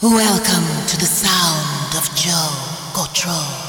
Welcome to the sound of Joe Gotro.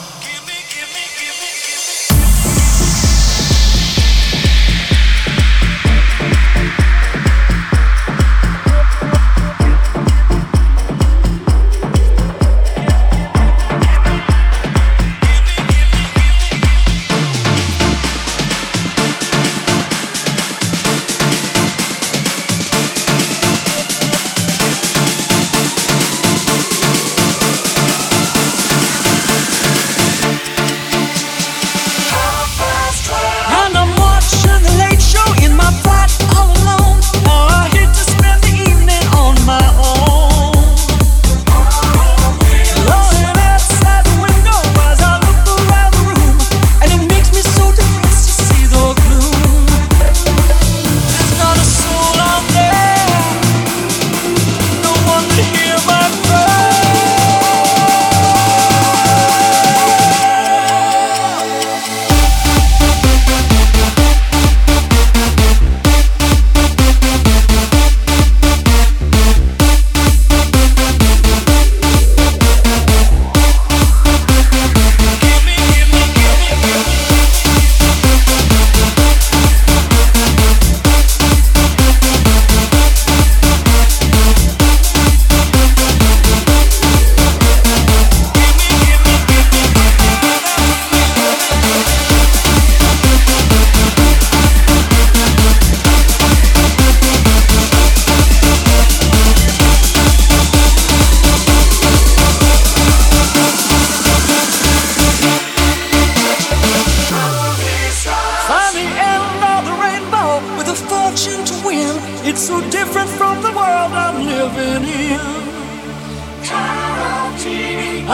so different from the world I'm living in.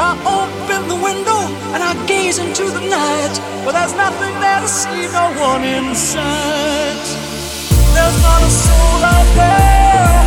I open the window and I gaze into the night, but there's nothing there to see, no one in sight. There's not a soul out there.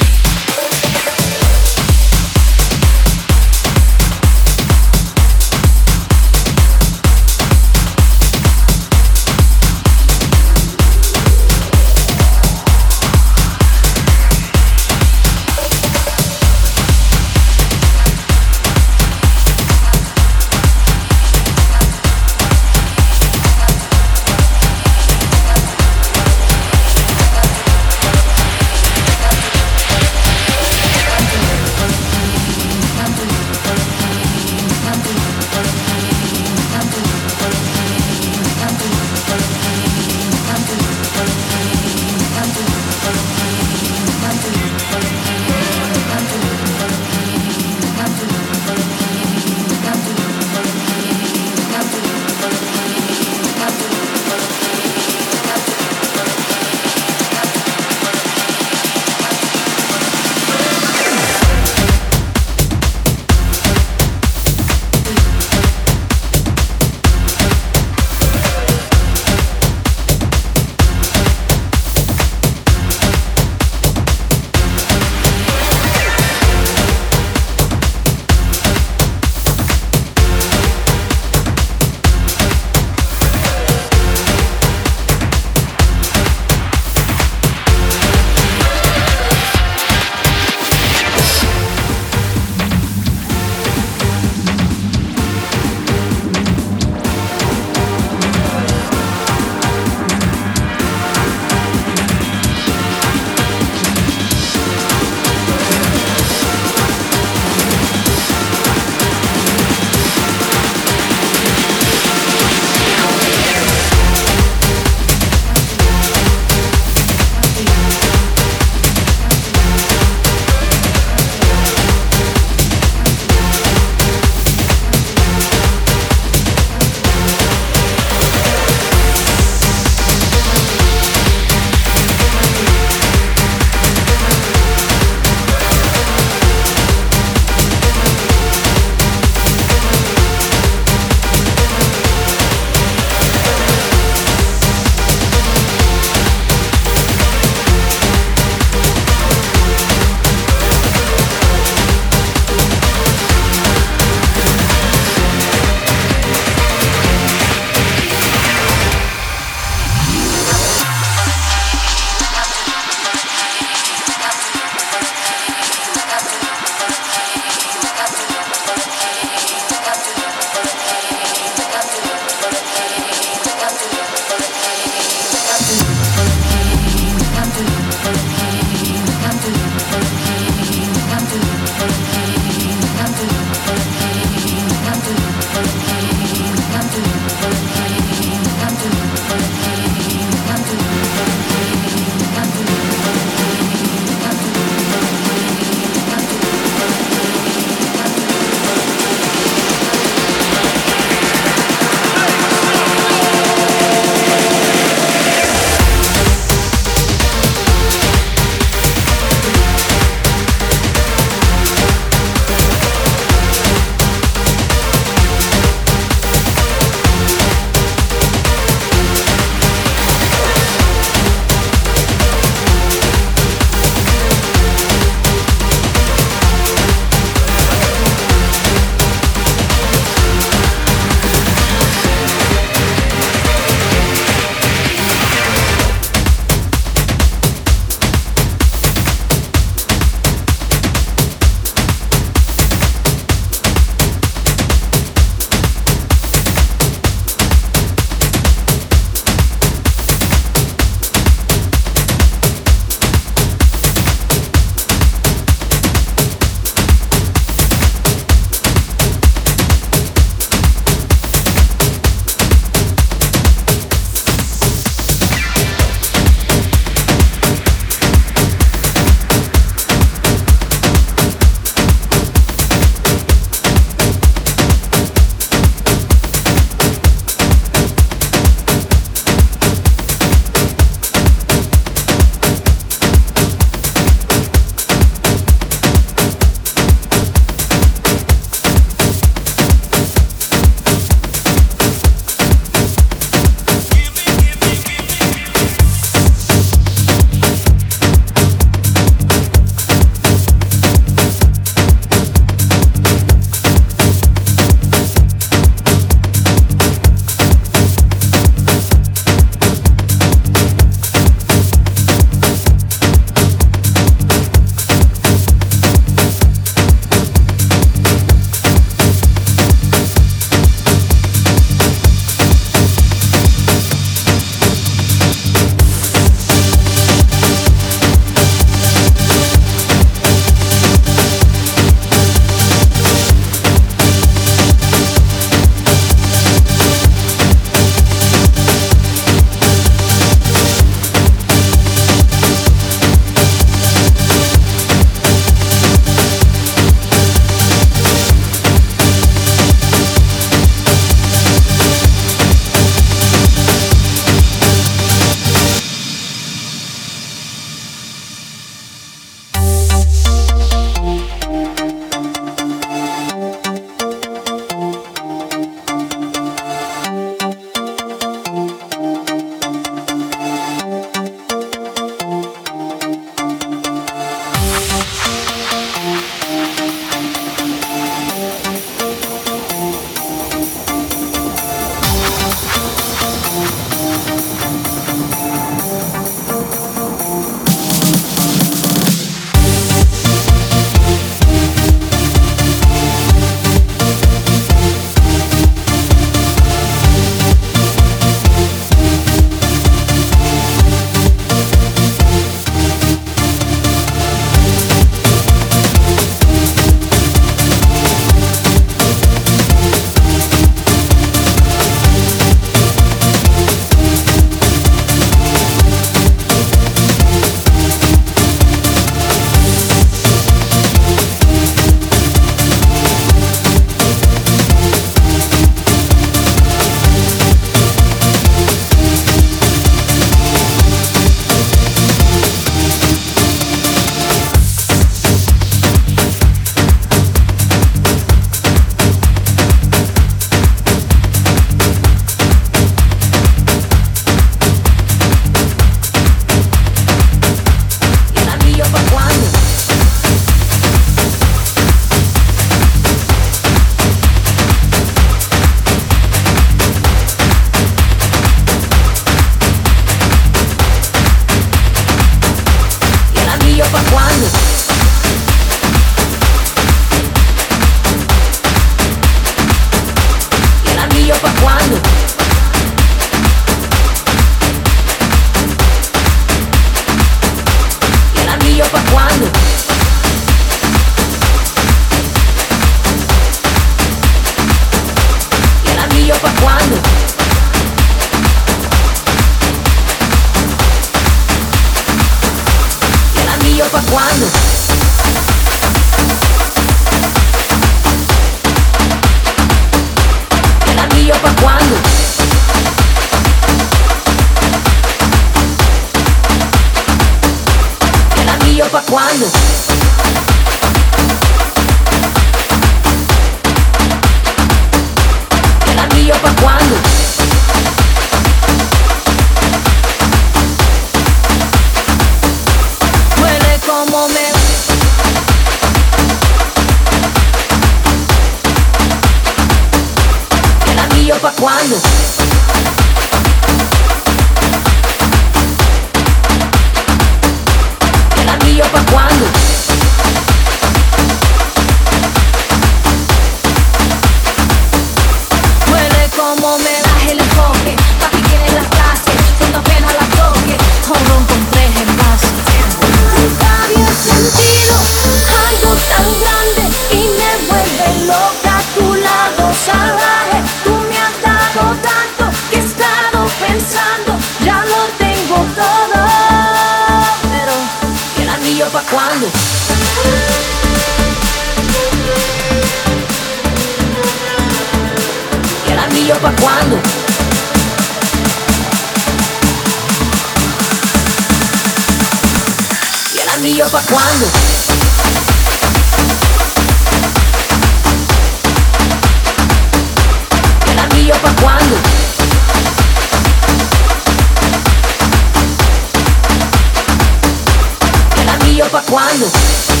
pra quando?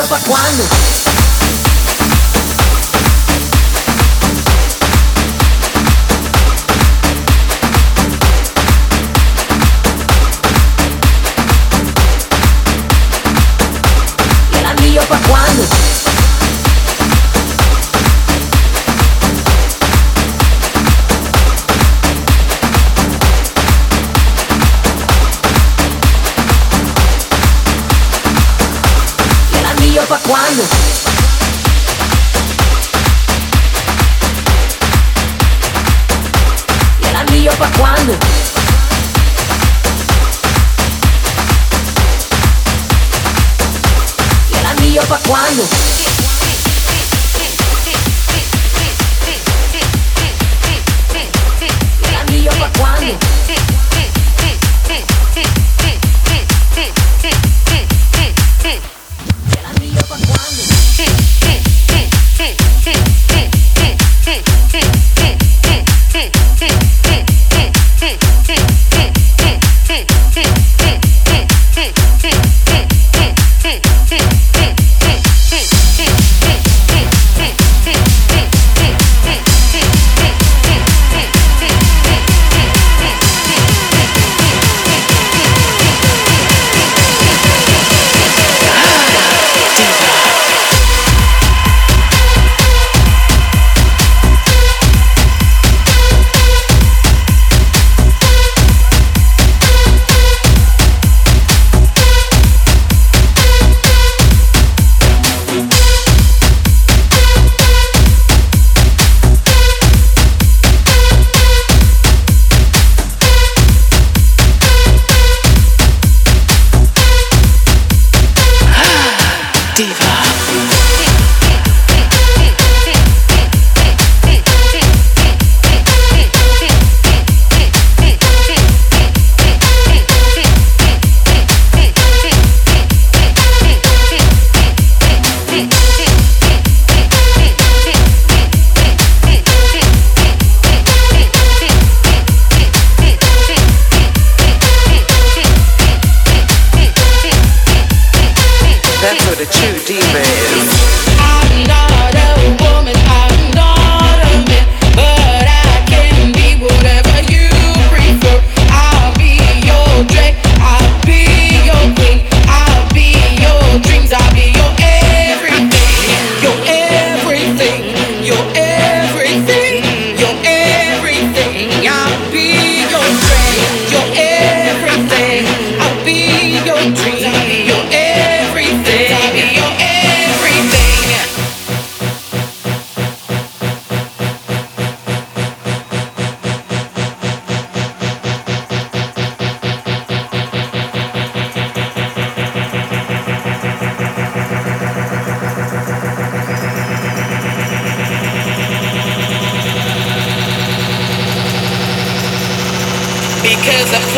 Hasta quando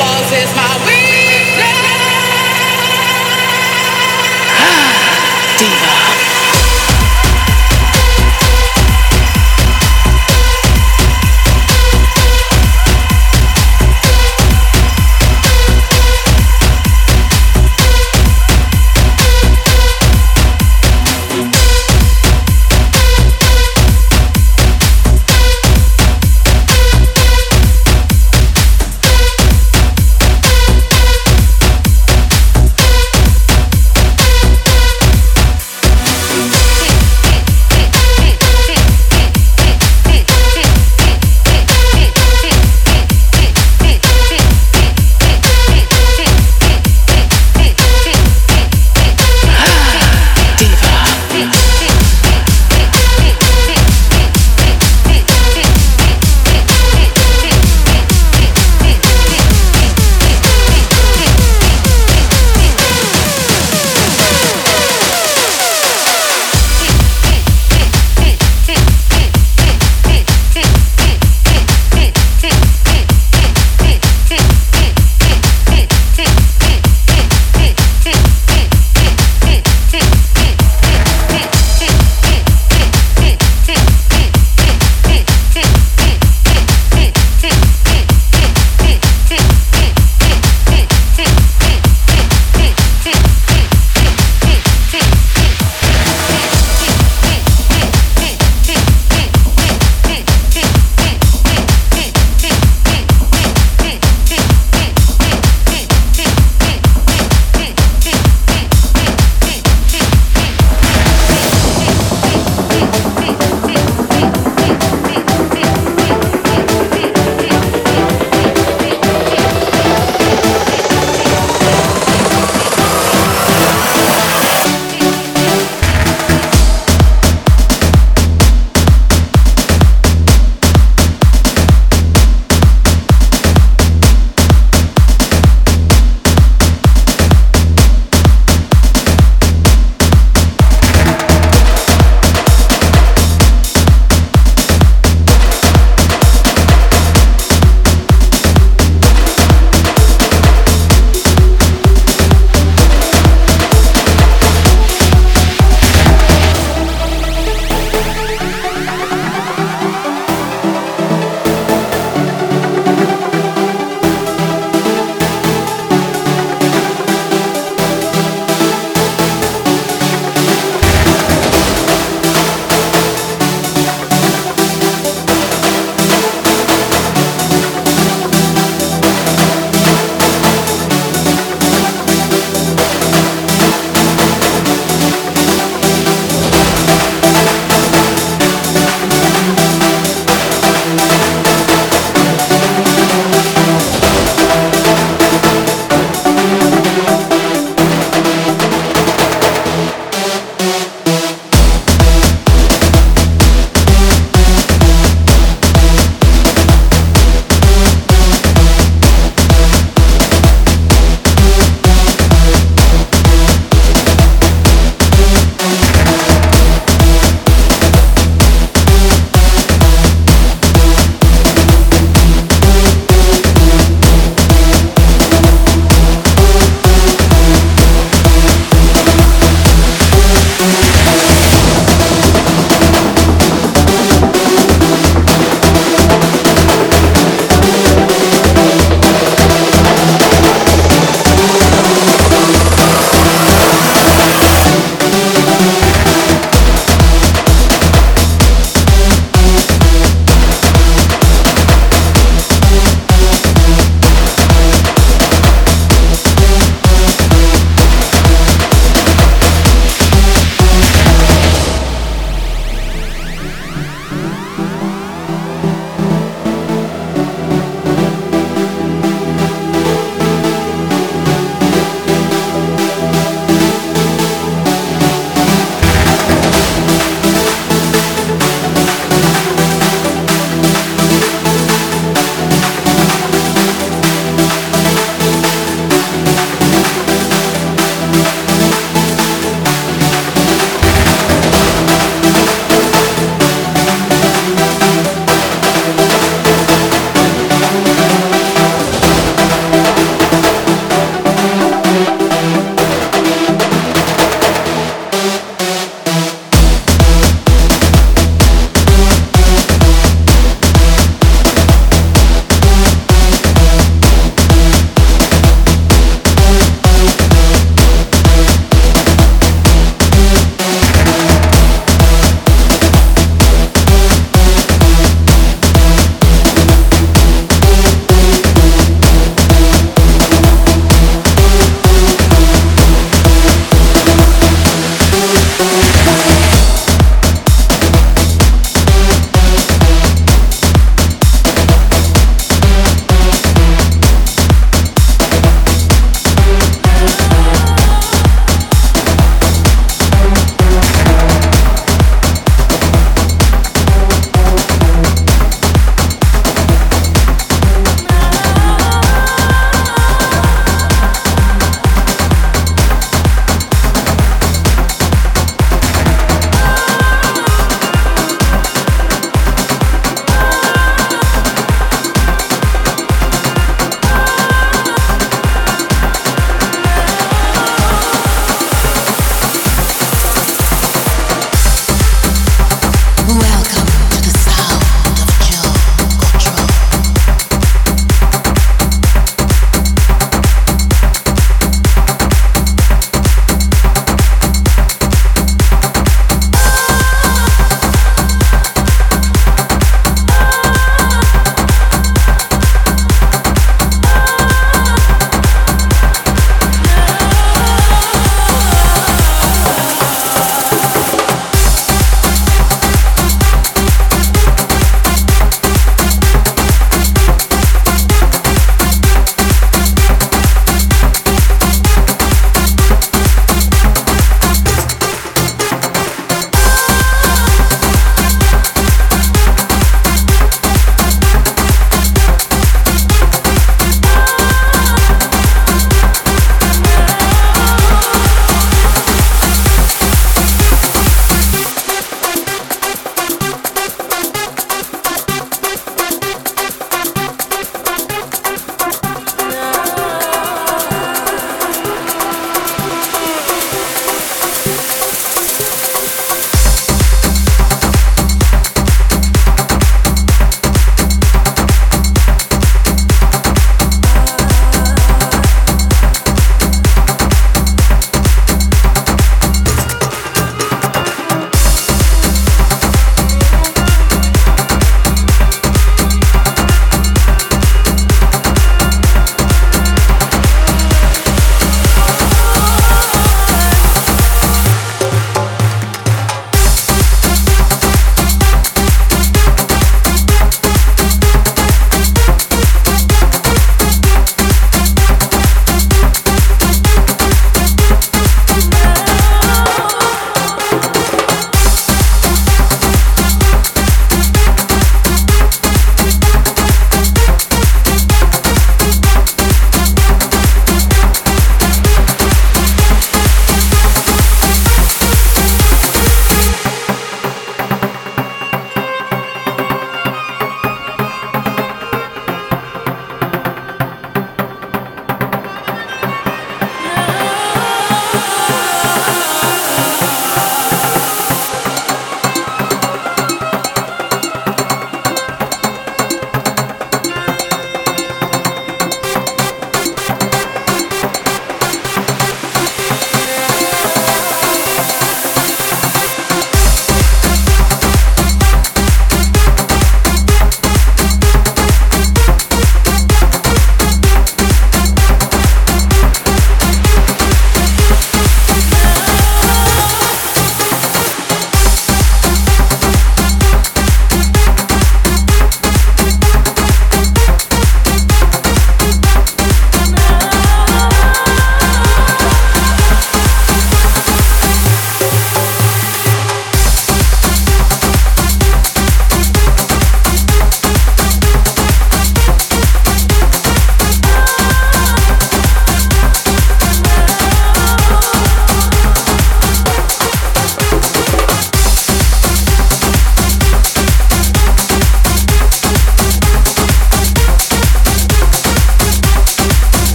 applause is my